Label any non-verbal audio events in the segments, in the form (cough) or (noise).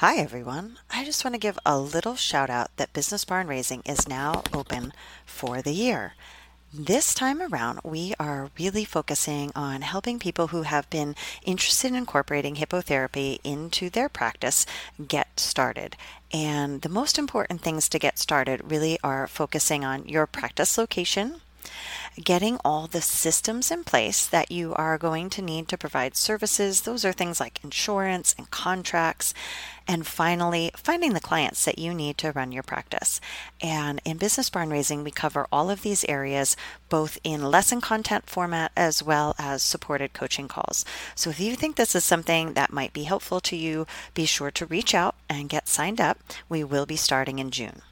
Hi, everyone. I just want to give a little shout out that Business Barn Raising is now open for the year. This time around, we are really focusing on helping people who have been interested in incorporating hippotherapy into their practice get started. And the most important things to get started really are focusing on your practice location, getting all the systems in place that you are going to need to provide services. Those are things like insurance and contracts. And finally, finding the clients that you need to run your practice. And in Business Barn Raising, we cover all of these areas both in lesson content format as well as supported coaching calls. So if you think this is something that might be helpful to you, be sure to reach out and get signed up. We will be starting in June.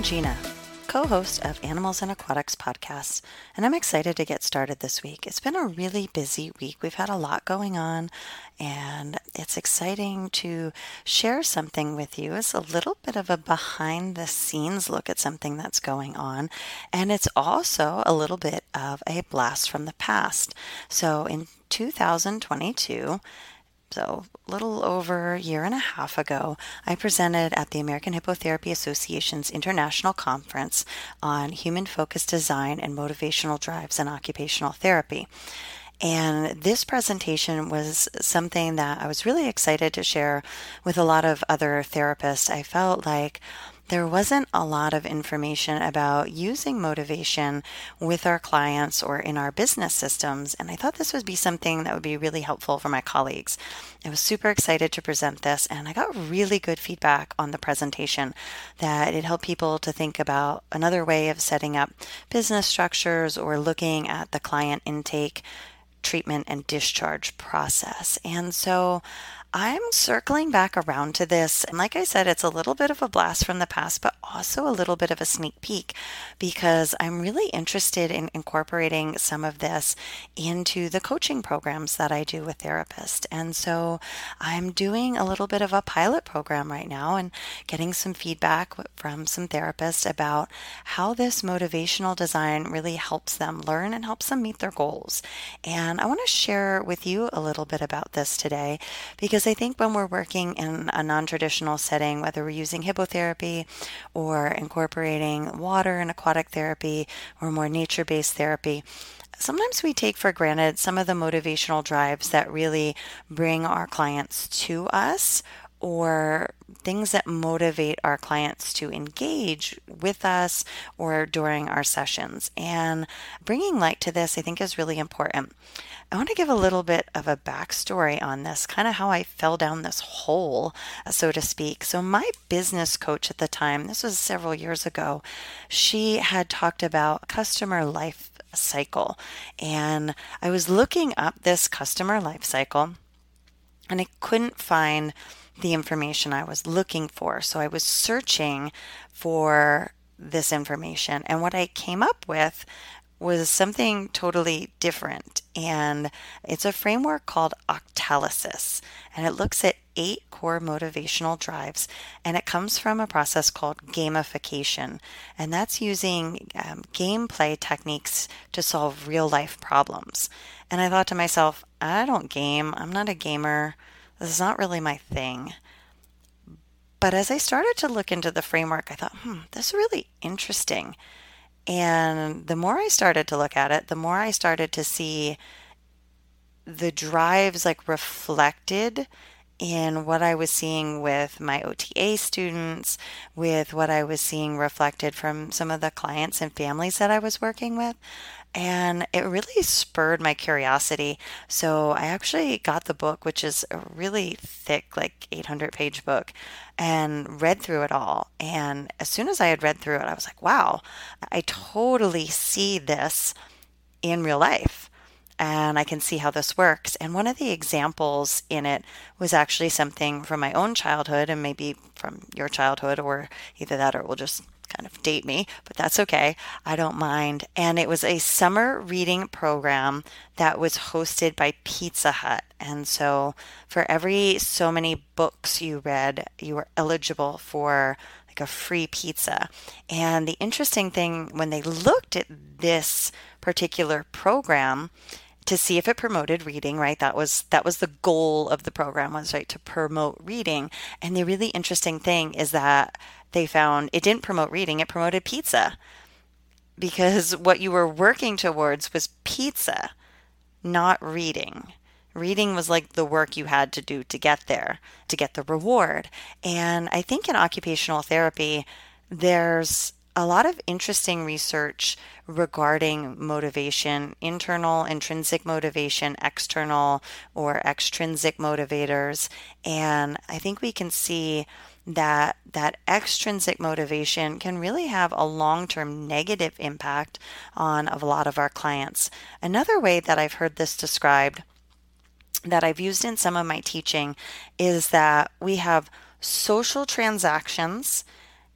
I'm Gina, co host of Animals and Aquatics podcast, and I'm excited to get started this week. It's been a really busy week. We've had a lot going on, and it's exciting to share something with you. It's a little bit of a behind the scenes look at something that's going on, and it's also a little bit of a blast from the past. So in 2022, so a little over a year and a half ago, I presented at the American Hippotherapy Association's International Conference on Human Focused Design and Motivational Drives in Occupational Therapy. And this presentation was something that I was really excited to share with a lot of other therapists. I felt like there wasn't a lot of information about using motivation with our clients or in our business systems. And I thought this would be something that would be really helpful for my colleagues. I was super excited to present this, and I got really good feedback on the presentation that it helped people to think about another way of setting up business structures or looking at the client intake treatment and discharge process. And so I'm circling back around to this. And like I said, it's a little bit of a blast from the past, but also a little bit of a sneak peek because I'm really interested in incorporating some of this into the coaching programs that I do with therapists. And so I'm doing a little bit of a pilot program right now and getting some feedback from some therapists about how this motivational design really helps them learn and helps them meet their goals. And I want to share with you a little bit about this today because because I think when we're working in a non traditional setting, whether we're using hippotherapy or incorporating water and aquatic therapy or more nature based therapy, sometimes we take for granted some of the motivational drives that really bring our clients to us or things that motivate our clients to engage with us or during our sessions. And bringing light to this, I think, is really important. I want to give a little bit of a backstory on this, kind of how I fell down this hole, so to speak. So, my business coach at the time, this was several years ago, she had talked about customer life cycle. And I was looking up this customer life cycle and I couldn't find the information I was looking for. So I was searching for this information. And what I came up with was something totally different. And it's a framework called Octalysis. And it looks at eight core motivational drives. And it comes from a process called gamification. And that's using um, gameplay techniques to solve real life problems. And I thought to myself, I don't game. I'm not a gamer. This is not really my thing. But as I started to look into the framework, I thought, hmm, this is really interesting. And the more I started to look at it, the more I started to see the drives like reflected in what I was seeing with my OTA students, with what I was seeing reflected from some of the clients and families that I was working with. And it really spurred my curiosity. So I actually got the book, which is a really thick, like 800 page book, and read through it all. And as soon as I had read through it, I was like, wow, I totally see this in real life. And I can see how this works. And one of the examples in it was actually something from my own childhood and maybe from your childhood, or either that or we'll just kind of date me, but that's okay. I don't mind. And it was a summer reading program that was hosted by Pizza Hut. And so for every so many books you read, you were eligible for like a free pizza. And the interesting thing when they looked at this particular program to see if it promoted reading right that was that was the goal of the program was right to promote reading and the really interesting thing is that they found it didn't promote reading, it promoted pizza. Because (laughs) what you were working towards was pizza, not reading. Reading was like the work you had to do to get there, to get the reward. And I think in occupational therapy, there's a lot of interesting research regarding motivation internal, intrinsic motivation, external or extrinsic motivators. And I think we can see that that extrinsic motivation can really have a long-term negative impact on a lot of our clients. Another way that I've heard this described that I've used in some of my teaching is that we have social transactions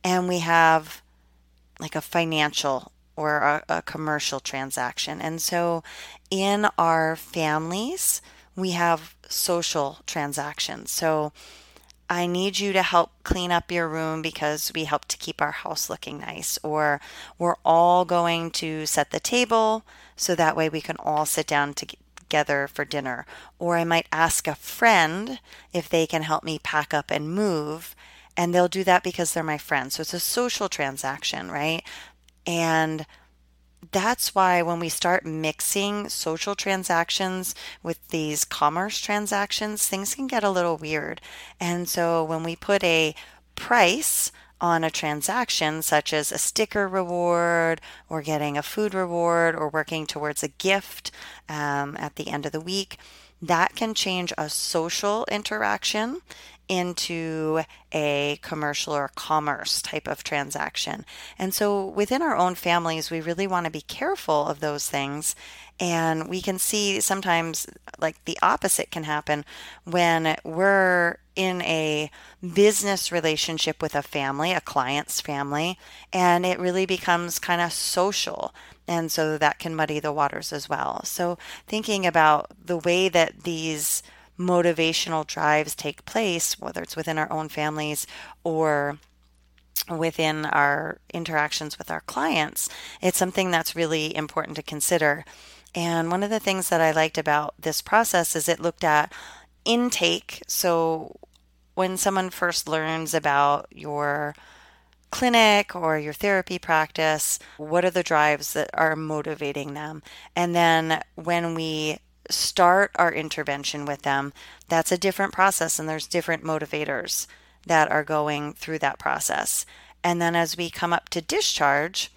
and we have like a financial or a, a commercial transaction. And so in our families, we have social transactions. So I need you to help clean up your room because we help to keep our house looking nice. Or we're all going to set the table so that way we can all sit down together for dinner. Or I might ask a friend if they can help me pack up and move. And they'll do that because they're my friend. So it's a social transaction, right? And that's why when we start mixing social transactions with these commerce transactions, things can get a little weird. And so when we put a price on a transaction, such as a sticker reward, or getting a food reward, or working towards a gift um, at the end of the week, that can change a social interaction into a commercial or commerce type of transaction. And so within our own families, we really want to be careful of those things. And we can see sometimes like the opposite can happen when we're in a business relationship with a family, a client's family, and it really becomes kind of social. And so that can muddy the waters as well. So, thinking about the way that these motivational drives take place, whether it's within our own families or within our interactions with our clients, it's something that's really important to consider. And one of the things that I liked about this process is it looked at intake. So when someone first learns about your clinic or your therapy practice, what are the drives that are motivating them? And then when we start our intervention with them, that's a different process and there's different motivators that are going through that process. And then as we come up to discharge,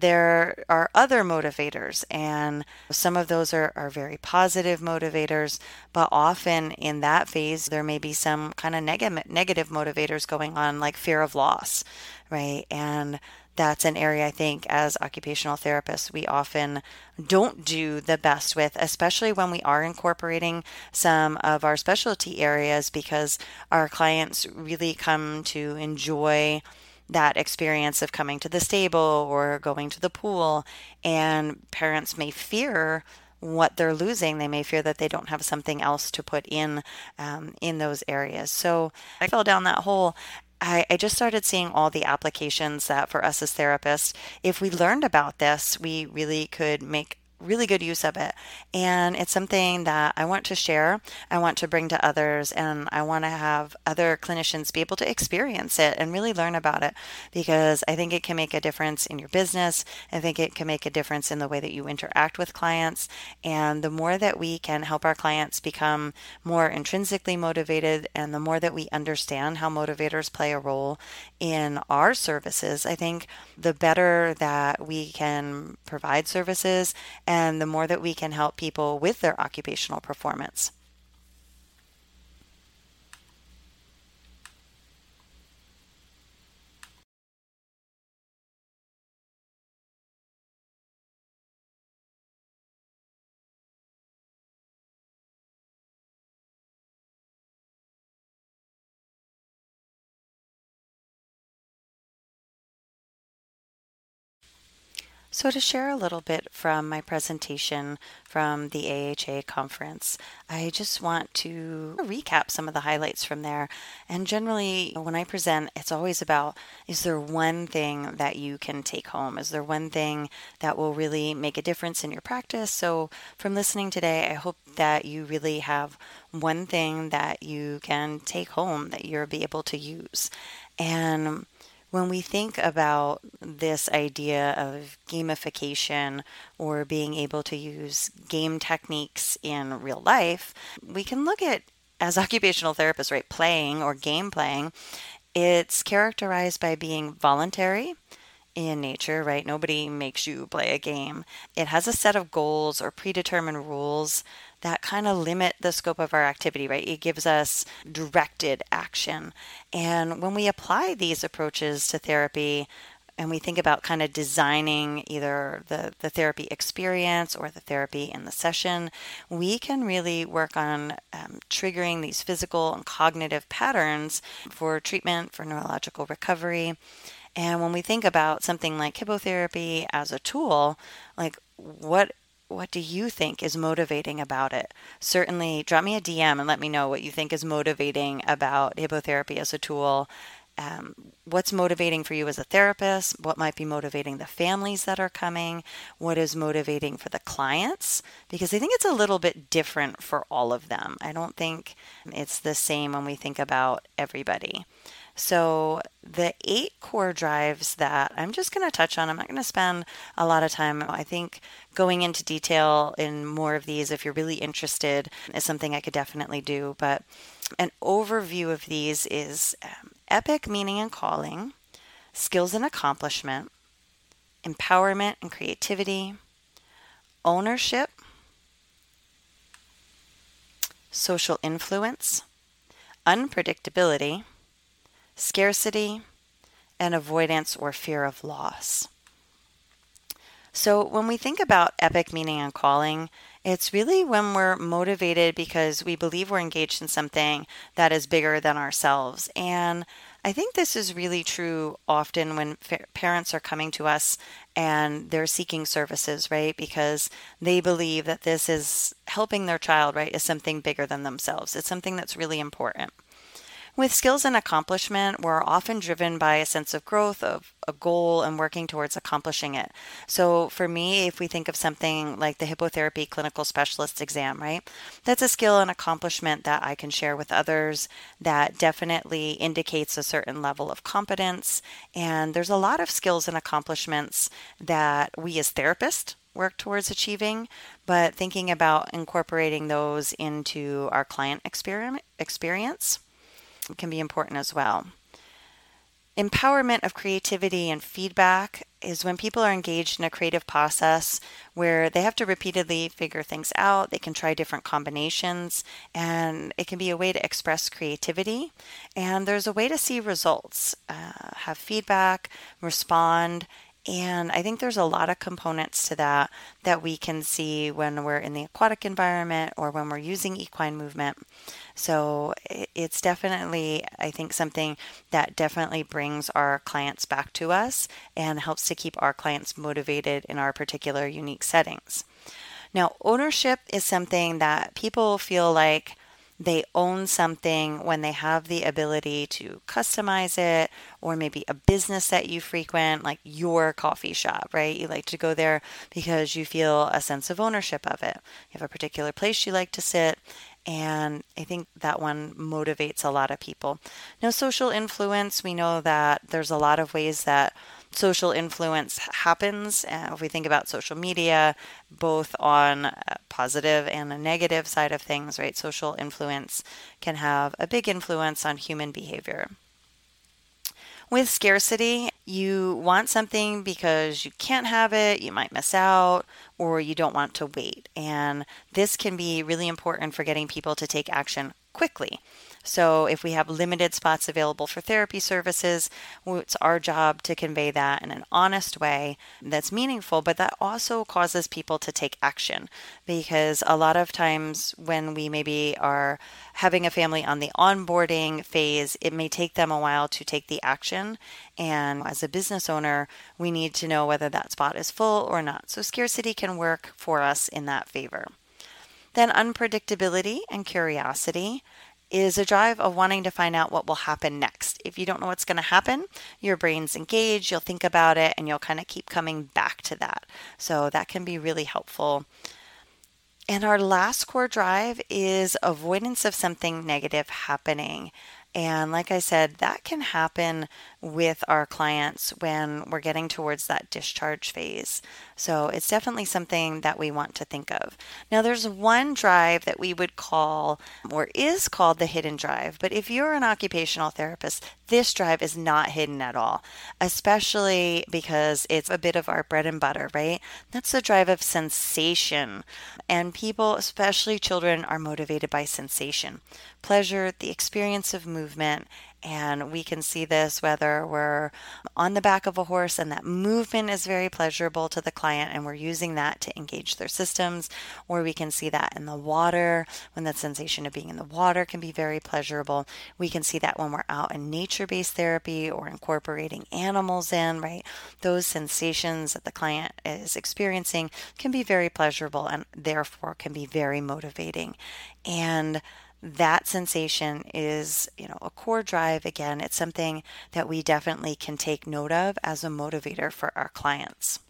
there are other motivators, and some of those are, are very positive motivators, but often in that phase, there may be some kind of negative, negative motivators going on, like fear of loss, right? And that's an area I think as occupational therapists we often don't do the best with, especially when we are incorporating some of our specialty areas because our clients really come to enjoy that experience of coming to the stable or going to the pool. And parents may fear what they're losing. They may fear that they don't have something else to put in um, in those areas. So I fell down that hole I, I, just started seeing all the applications that for us as therapists, if we learned about this, we really could make really good use of it. And it's something that I want to share, I want to bring to others, and I want to have other clinicians be able to experience it and really learn about it because I think it can make a difference in your business. I think it can make a difference in the way that you interact with clients. And the more that we can help our clients become more intrinsically motivated, and the more that we understand how motivators play a role in our services, I think the better that we can provide services and the more that we can help people with their occupational performance. So, to share a little bit from my presentation from the AHA conference, I just want to recap some of the highlights from there. And generally, when I present, it's always about is there one thing that you can take home? Is there one thing that will really make a difference in your practice? So, from listening today, I hope that you really have one thing that you can take home that you'll be able to use. And when we think about this idea of gamification or being able to use game techniques in real life, we can look at, as (laughs) occupational therapists, right, playing or game playing, it's characterized by being voluntary in nature, right? Nobody makes you play a game. It has a set of goals or predetermined rules that kind of limit the scope of our activity, right? It gives us directed action. And when we apply these approaches to therapy, and we think about kind of designing either the, the therapy experience or the therapy in the session, we can really work on um, triggering these physical and cognitive patterns for treatment, for neurological recovery. And when we think about something like hippotherapy as a tool, like what what do you think is motivating about it? Certainly, drop me a DM and let me know what you think is motivating about hippotherapy as a tool. Um, what's motivating for you as a therapist? What might be motivating the families that are coming? What is motivating for the clients? Because I think it's a little bit different for all of them. I don't think it's the same when we think about everybody. So, the eight core drives that I'm just going to touch on, I'm not going to spend a lot of time. I think going into detail in more of these, if you're really interested, is something I could definitely do. But an overview of these is um, epic meaning and calling, skills and accomplishment, empowerment and creativity, ownership, social influence, unpredictability scarcity, and avoidance or fear of loss. So, when we think about epic meaning and calling, it's really when we're motivated because we believe we're engaged in something that is bigger than ourselves. And I think this is really true often when fa- parents are coming to us and they're seeking services, right? Because they believe that this is helping their child, right? Is something bigger than themselves. It's something that's really important. With skills and accomplishment, we're often driven by a sense of growth, of a goal, and working towards accomplishing it. So, for me, if we think of something like the hippotherapy clinical specialist exam, right, that's a skill and accomplishment that I can share with others that definitely indicates a certain level of competence. And there's a lot of skills and accomplishments that we as therapists work towards achieving, but thinking about incorporating those into our client experience can be important as well. Empowerment of creativity and feedback is when people are engaged in a creative process where they have to repeatedly figure things out. They can try different combinations, and it can be a way to express creativity. And there's a way to see results, uh, have feedback, respond, and I think there's a lot of components to that that we can see when we're in the aquatic environment or when we're using equine movement. So it's definitely, I think, something that definitely brings our clients back to us and helps to keep our clients motivated in our particular unique settings. Now, ownership is something that people feel like they own something when they have the ability to customize it or maybe a business that you frequent like your coffee shop right you like to go there because you feel a sense of ownership of it you have a particular place you like to sit and I think that one motivates a lot of people. Now, social influence, we know that there's a lot of ways that social influence happens. Uh, if we think about social media, both on a positive and a negative side of things, right? Social influence can have a big influence on human behavior. With scarcity, you want something because you can't have it, you might miss out, or you don't want to wait. And this can be really important for getting people to take action quickly. So, if we have limited spots available for therapy services, it's our job to convey that in an honest way that's meaningful, but that also causes people to take action because a lot of times when we maybe are having a family on the onboarding phase, it may take them a while to take the action. And as a business owner, we need to know whether that spot is full or not. So, scarcity can work for us in that favor. Then, unpredictability and curiosity is a drive of wanting to find out what will happen next. If you don't know what's going to happen, your brain's engaged, you'll think about it, and you'll kind of keep coming back to that. So that can be really helpful. And our last core drive is avoidance of something negative happening. And like I said, that can happen with our clients when we're getting towards that discharge phase. So it's definitely something that we want to think of. Now, there's one drive that we would call, or is called the hidden drive. But if you're an occupational therapist, this drive is not hidden at all, especially because it's a bit of our bread and butter, right? That's the drive of sensation. And people, especially children, are motivated by sensation pleasure, the experience of movement, and we can see this whether we're on the back of a horse and that movement is very pleasurable to the client and we're using that to engage their systems, or we can see that in the water when that sensation of being in the water can be very pleasurable. We can see that when we're out in nature based therapy or incorporating animals in, right? Those sensations that the client is experiencing can be very pleasurable and therefore can be very motivating. And that sensation is, you know, a core drive. Again, it's something that we definitely can take note of as a motivator for our clients.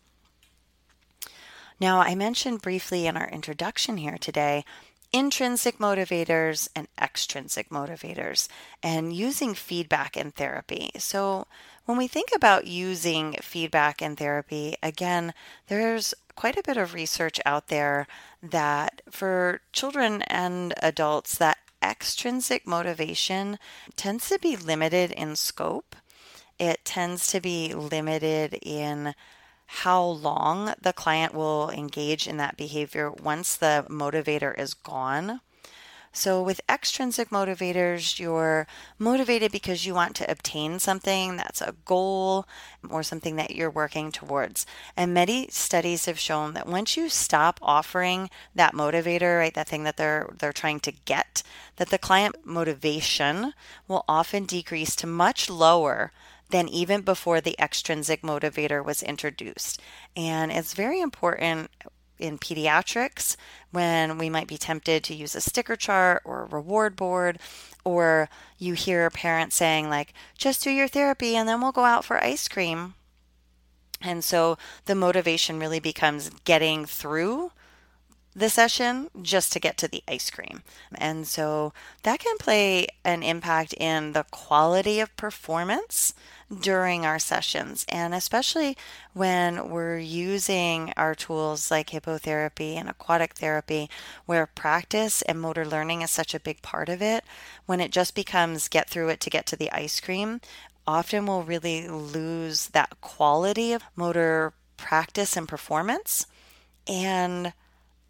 Now, I mentioned briefly in our introduction here today intrinsic motivators and extrinsic motivators and using feedback in therapy. So, when we think about using feedback in therapy, again, there's quite a bit of research out there that for children and adults that extrinsic motivation tends to be limited in scope. It tends to be limited in how long the client will engage in that behavior once the motivator is gone. So, with extrinsic motivators, you're motivated because you want to obtain something that's a goal or something that you're working towards. And many studies have shown that once you stop offering that motivator, right, that thing that they're they're trying to get, that the client motivation will often decrease to much lower than even before the extrinsic motivator was introduced. And it's very important in pediatrics when we might be tempted to use a sticker chart or a reward board or you hear a parent saying like just do your therapy and then we'll go out for ice cream and so the motivation really becomes getting through the session just to get to the ice cream. And so that can play an impact in the quality of performance during our sessions, and especially when we're using our tools like hippotherapy and aquatic therapy, where practice and motor learning is such a big part of it. When it just becomes get through it to get to the ice cream, often we'll really lose that quality of motor practice and performance. And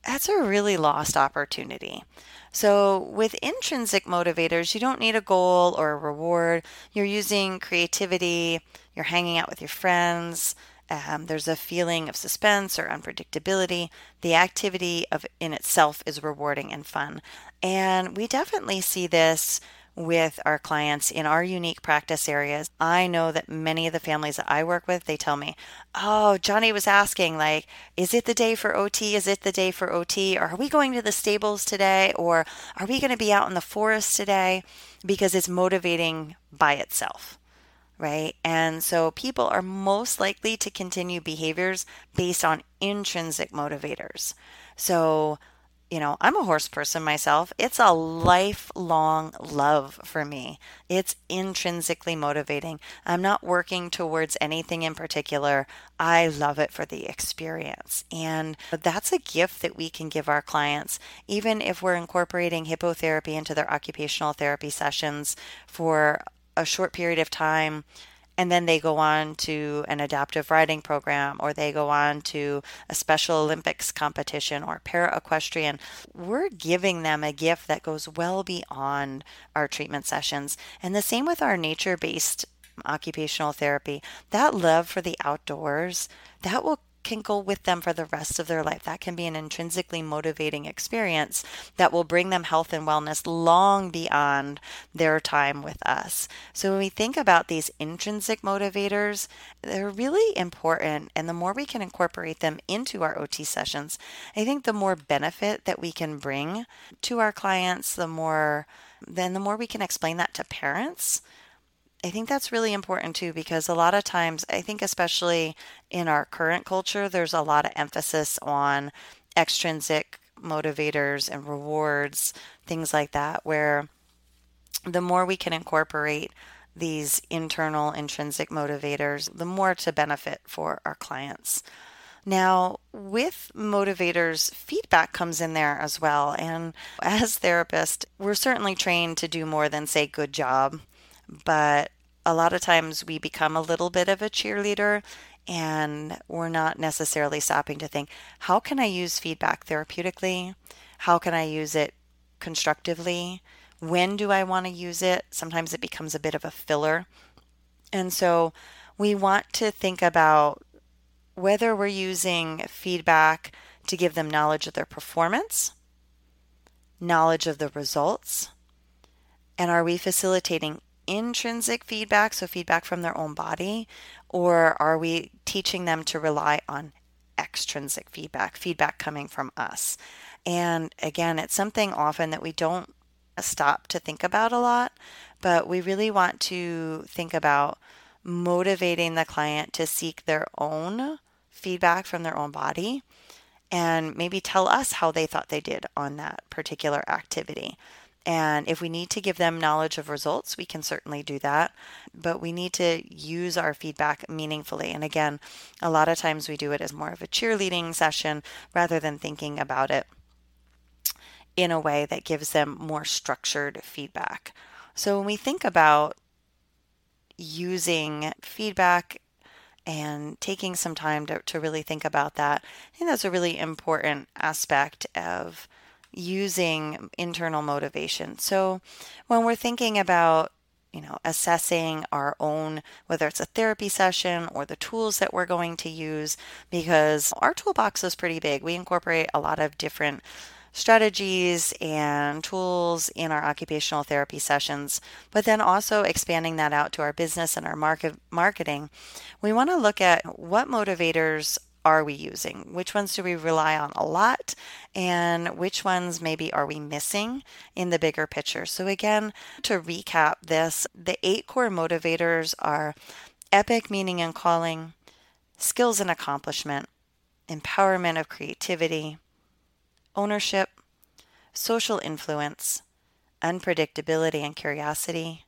that's a really lost opportunity. So, with intrinsic motivators, you don't need a goal or a reward. You're using creativity, you're hanging out with your friends. Um, there's a feeling of suspense or unpredictability. The activity of in itself is rewarding and fun. And we definitely see this with our clients in our unique practice areas. I know that many of the families that I work with, they tell me, "Oh, Johnny was asking like, is it the day for OT? Is it the day for OT? Or are we going to the stables today or are we going to be out in the forest today?" because it's motivating by itself. Right. And so people are most likely to continue behaviors based on intrinsic motivators. So you know, I'm a horse person myself. It's a lifelong love for me. It's intrinsically motivating. I'm not working towards anything in particular. I love it for the experience. And that's a gift that we can give our clients, even if we're incorporating hippotherapy into their occupational therapy sessions for a short period of time and then they go on to an adaptive riding program or they go on to a Special Olympics competition or para equestrian, we're giving them a gift that goes well beyond our treatment sessions. And the same with our nature based occupational therapy. That love for the outdoors, that will can go with them for the rest of their life. That can be an intrinsically motivating experience that will bring them health and wellness long beyond their time with us. So when we think about these intrinsic motivators, they're really important. And the more we can incorporate them into our OT sessions, I think the more benefit that we can bring to our clients, the more then the more we can explain that to parents I think that's really important too because a lot of times, I think, especially in our current culture, there's a lot of emphasis on extrinsic motivators and rewards, things like that, where the more we can incorporate these internal intrinsic motivators, the more to benefit for our clients. Now, with motivators, feedback comes in there as well. And (laughs) as therapists, we're certainly trained to do more than say good job but a lot of times we become a little bit of a cheerleader and we're not necessarily stopping to think, how can I use feedback therapeutically? How can I use it constructively? When do I want to use it? Sometimes it becomes a bit of a filler. And so we want to think about whether we're using feedback to give them knowledge of their performance, knowledge of the results, and are we facilitating intrinsic feedback, so feedback from their own body, or are we teaching them to rely on extrinsic feedback, feedback coming from us? And again, it's something often that we don't stop to think about a lot, but we really want to think about motivating the client to seek their own feedback from their own body and maybe tell us how they thought they did on that particular activity. And if we need to give them knowledge of results, we can certainly do that. But we need to use our feedback meaningfully. And again, a lot of times we do it as more of a cheerleading session rather than thinking about it in a way that gives them more structured feedback. So when we think about using feedback and taking some time to, to really think about that, I think that's a really important aspect of using internal motivation. So when we're thinking about you know, assessing our own, whether it's a therapy session or the tools that we're going to use, because our toolbox is pretty big. We incorporate a lot of different strategies and tools in our occupational therapy sessions, but then also expanding that out to our business and our market marketing. We want to look at what motivators are we using? Which ones do we rely on a lot? And which ones maybe are we missing in the bigger picture? So, again, to recap this, the eight core motivators are epic meaning and calling, skills and accomplishment, empowerment of creativity, ownership, social influence, unpredictability and curiosity,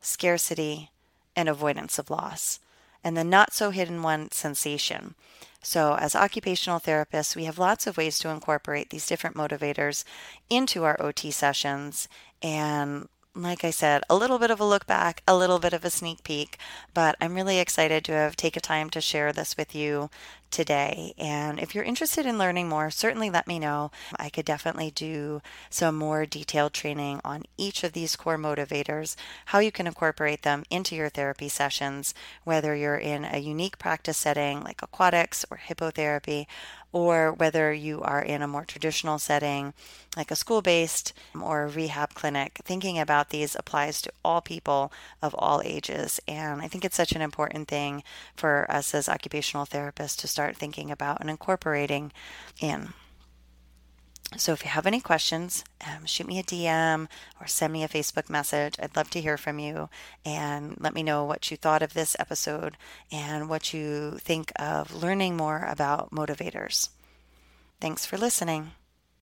scarcity, and avoidance of loss. And the not so hidden one, sensation. So, as occupational therapists, we have lots of ways to incorporate these different motivators into our OT sessions. And like I said, a little bit of a look back, a little bit of a sneak peek, but I'm really excited to have taken time to share this with you today. And if you're interested in learning more, certainly let me know. I could definitely do some more detailed training on each of these core motivators, how you can incorporate them into your therapy sessions, whether you're in a unique practice setting like aquatics or hippotherapy, or whether you are in a more traditional setting like a school based or a rehab clinic, thinking about these applies to all people of all ages. And I think it's such an important thing for us as occupational therapists to start thinking about and incorporating in. So if you have any questions, um, shoot me a DM or send me a Facebook message. I'd love to hear from you and let me know what you thought of this episode and what you think of learning more about motivators. Thanks for listening.